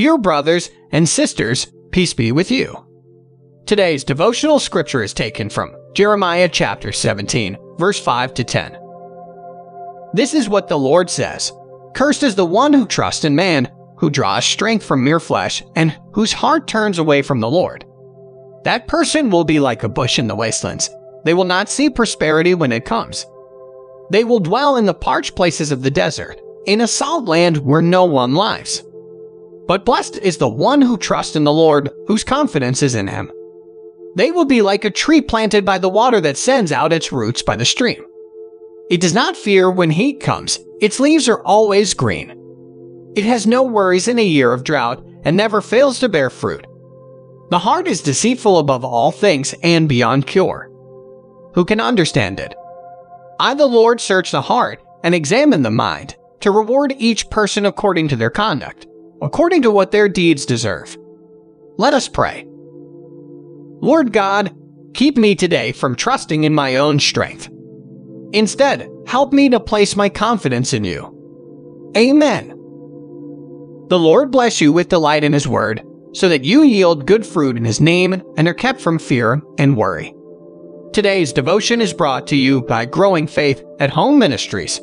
Dear brothers and sisters, peace be with you. Today's devotional scripture is taken from Jeremiah chapter 17, verse 5 to 10. This is what the Lord says Cursed is the one who trusts in man, who draws strength from mere flesh, and whose heart turns away from the Lord. That person will be like a bush in the wastelands. They will not see prosperity when it comes. They will dwell in the parched places of the desert, in a salt land where no one lives. But blessed is the one who trusts in the Lord, whose confidence is in him. They will be like a tree planted by the water that sends out its roots by the stream. It does not fear when heat comes, its leaves are always green. It has no worries in a year of drought and never fails to bear fruit. The heart is deceitful above all things and beyond cure. Who can understand it? I, the Lord, search the heart and examine the mind to reward each person according to their conduct according to what their deeds deserve. Let us pray. Lord God, keep me today from trusting in my own strength. Instead, help me to place my confidence in you. Amen. The Lord bless you with delight in His word, so that you yield good fruit in His name and are kept from fear and worry. Today's devotion is brought to you by Growing Faith at Home Ministries.